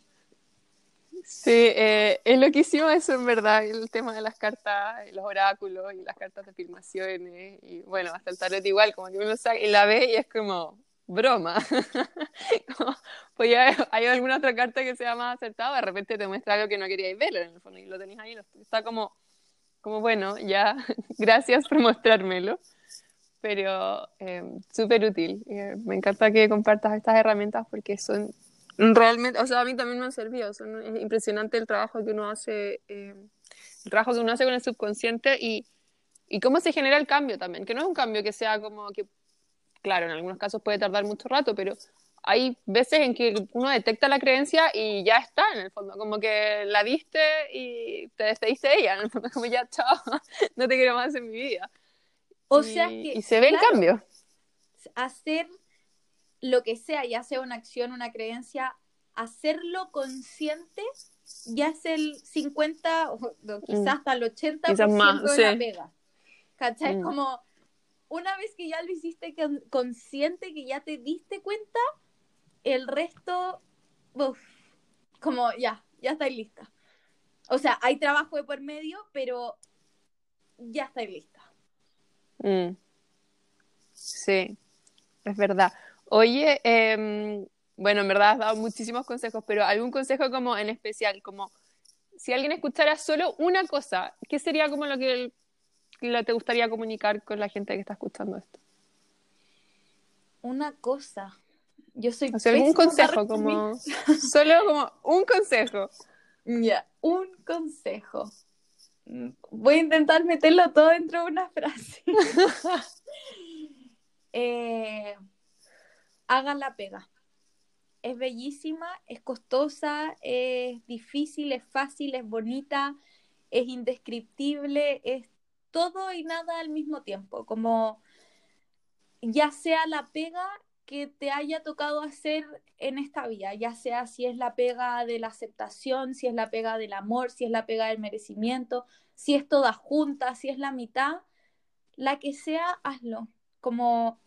Sí, eh, es loquísimo eso en verdad, el tema de las cartas, los oráculos y las cartas de filmaciones y bueno, hasta el tarot igual, como que uno saca y la ve y es como broma. pues ya hay alguna otra carta que sea más acertada, de repente te muestra algo que no queríais ver en el fondo y lo tenéis ahí, está como, como bueno, ya, gracias por mostrármelo. Pero eh, súper útil. Eh, me encanta que compartas estas herramientas porque son Realmente, o sea, a mí también me han servido. es impresionante el trabajo que uno hace, eh, el trabajo que uno hace con el subconsciente y, y cómo se genera el cambio también. Que no es un cambio que sea como que, claro, en algunos casos puede tardar mucho rato, pero hay veces en que uno detecta la creencia y ya está en el fondo, como que la viste y te despediste de ella, en el fondo, como ya, chao, no te quiero más en mi vida. O sea que. Y se ve el cambio. Hacer lo que sea, ya sea una acción, una creencia, hacerlo consciente ya es el 50 o quizás mm. hasta el 80% de la pega. ¿Cachai? Mm. Como una vez que ya lo hiciste consciente, que ya te diste cuenta, el resto, como ya, ya estáis lista. O sea, hay trabajo de por medio, pero ya estáis lista. Mm. Sí, es verdad. Oye, em, bueno, en verdad has dado muchísimos consejos, pero algún consejo como en especial, como si alguien escuchara solo una cosa, ¿qué sería como lo que te gustaría comunicar con la gente que está escuchando esto? Una cosa. Yo soy. O sea, algún consejo, como. Solo como un consejo. Ya, un consejo. Voy a intentar meterlo todo dentro de una frase. eh hagan la pega. Es bellísima, es costosa, es difícil, es fácil, es bonita, es indescriptible, es todo y nada al mismo tiempo, como ya sea la pega que te haya tocado hacer en esta vida, ya sea si es la pega de la aceptación, si es la pega del amor, si es la pega del merecimiento, si es toda junta, si es la mitad, la que sea, hazlo. Como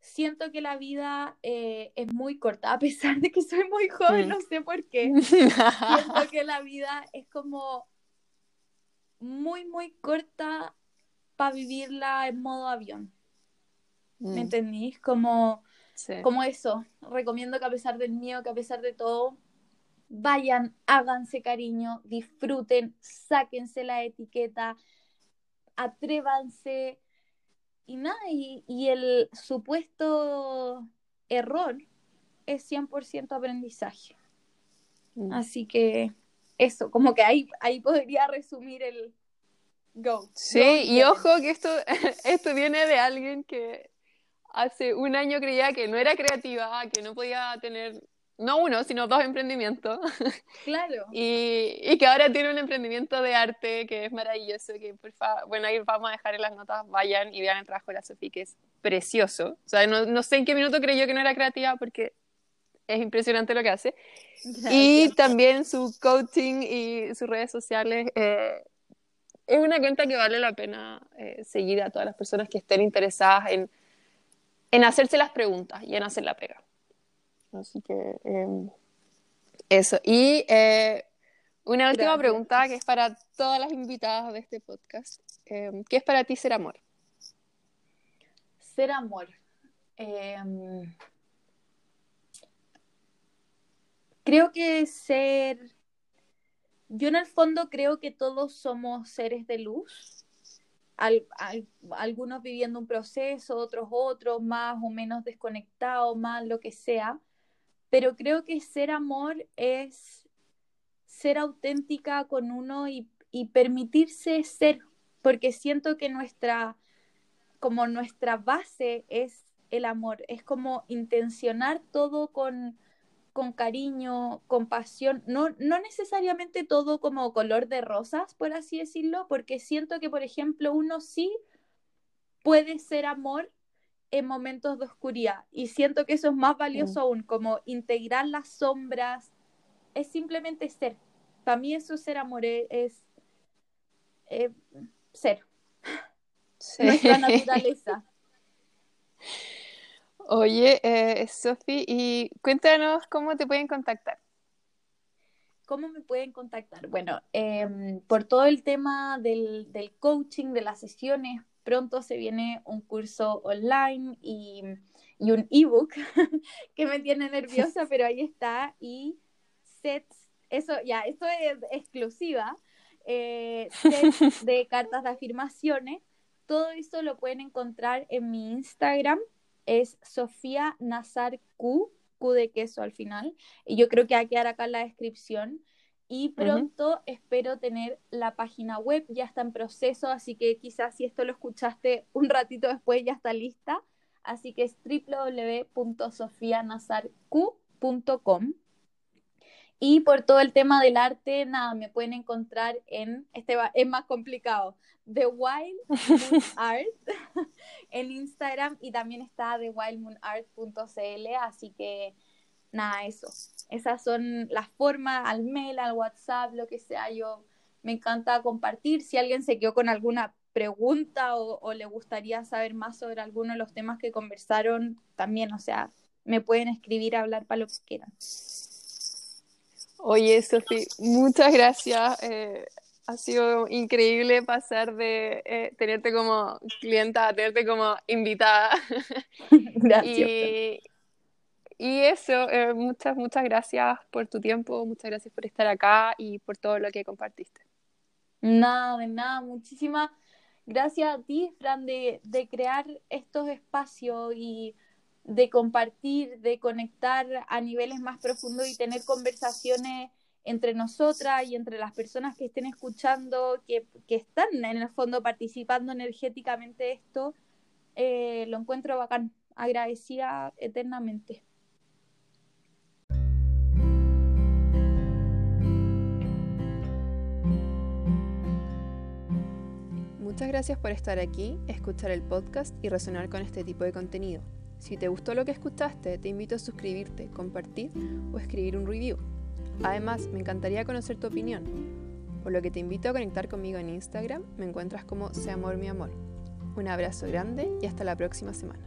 siento que la vida eh, es muy corta, a pesar de que soy muy joven, mm. no sé por qué. siento que la vida es como muy, muy corta para vivirla en modo avión. ¿Me mm. entendís? Como, como eso. Recomiendo que a pesar del miedo, que a pesar de todo, vayan, háganse cariño, disfruten, sáquense la etiqueta, atrévanse, y nada, y, el supuesto error es 100% aprendizaje. Mm. Así que eso, como que ahí, ahí podría resumir el go. Sí, y ojo que esto, esto viene de alguien que hace un año creía que no era creativa, que no podía tener no uno, sino dos emprendimientos. Claro. y, y, que ahora tiene un emprendimiento de arte que es maravilloso, que por bueno, ahí vamos a dejar en las notas, vayan y vean el trabajo de la Sofía, que es precioso. O sea, no, no sé en qué minuto creyó que no era creativa porque es impresionante lo que hace. Y también su coaching y sus redes sociales. Eh, es una cuenta que vale la pena eh, seguir a todas las personas que estén interesadas en, en hacerse las preguntas y en hacer la pega. Así que em, eso. Y eh, una última pregunta que es para todas las invitadas de este podcast. Em, ¿Qué es para ti ser amor? Ser amor. Em, creo que ser... Yo en el fondo creo que todos somos seres de luz. Algunos viviendo un proceso, otros otros, más o menos desconectados, más lo que sea. Pero creo que ser amor es ser auténtica con uno y, permitirse ser, porque siento que nuestra, como nuestra base es el amor, es como intencionar todo con, con cariño, con pasión, no, no necesariamente todo como color de rosas, por así decirlo, porque siento que, por ejemplo, uno sí puede ser amor en momentos de oscuridad. Y siento que eso es más valioso aún, como integrar las sombras, es simplemente ser. Para mí eso es ser amor, es, ser. nuestra naturaleza. Oye, eh, Sofi, y cuéntanos cómo te pueden contactar. ¿Cómo me pueden contactar? Bueno, em, por todo el tema del, del, coaching, de las sesiones, pronto se viene un curso online y, y un ebook que me tiene nerviosa, pero ahí está. Y sets, eso ya, esto es exclusiva, eh, sets de cartas de afirmaciones. Todo eso lo pueden encontrar en mi Instagram, es Sofía Nazar Q de queso al final. Y yo creo que va a quedar acá en la descripción. Y pronto espero tener la página web, ya está en proceso, así que quizás si esto lo escuchaste un ratito después ya está lista. Así que es www.sofianazarq.com. Y por todo el tema del arte, nada, me pueden encontrar en, este es más complicado, The Wild Moon Art en Instagram y también está thewildmoonart.cl, así que nada, eso. Esas son las formas, al mail, al WhatsApp, lo que sea. Yo me encanta compartir. Si alguien se quedó con alguna pregunta o, o le gustaría saber más sobre alguno de los temas que conversaron, también, o sea, me pueden escribir, hablar para lo que quieran. Oye, Sofi, muchas gracias. Eh, ha sido increíble pasar de eh, tenerte como clienta a tenerte como invitada. Gracias. y, y eso, eh, muchas, muchas gracias por tu tiempo, muchas gracias por estar acá y por todo lo que compartiste. Nada, de nada, muchísimas gracias a ti, Fran, de, de crear estos espacios y de compartir, de conectar a niveles más profundos y tener conversaciones entre nosotras y entre las personas que estén escuchando, que, que están en el fondo participando energéticamente esto, eh, lo encuentro bacán, agradecida eternamente. Muchas gracias por estar aquí, escuchar el podcast y resonar con este tipo de contenido. Si te gustó lo que escuchaste, te invito a suscribirte, compartir o escribir un review. Además, me encantaría conocer tu opinión, por lo que te invito a conectar conmigo en Instagram, me encuentras como Amor Mi Amor. Un abrazo grande y hasta la próxima semana.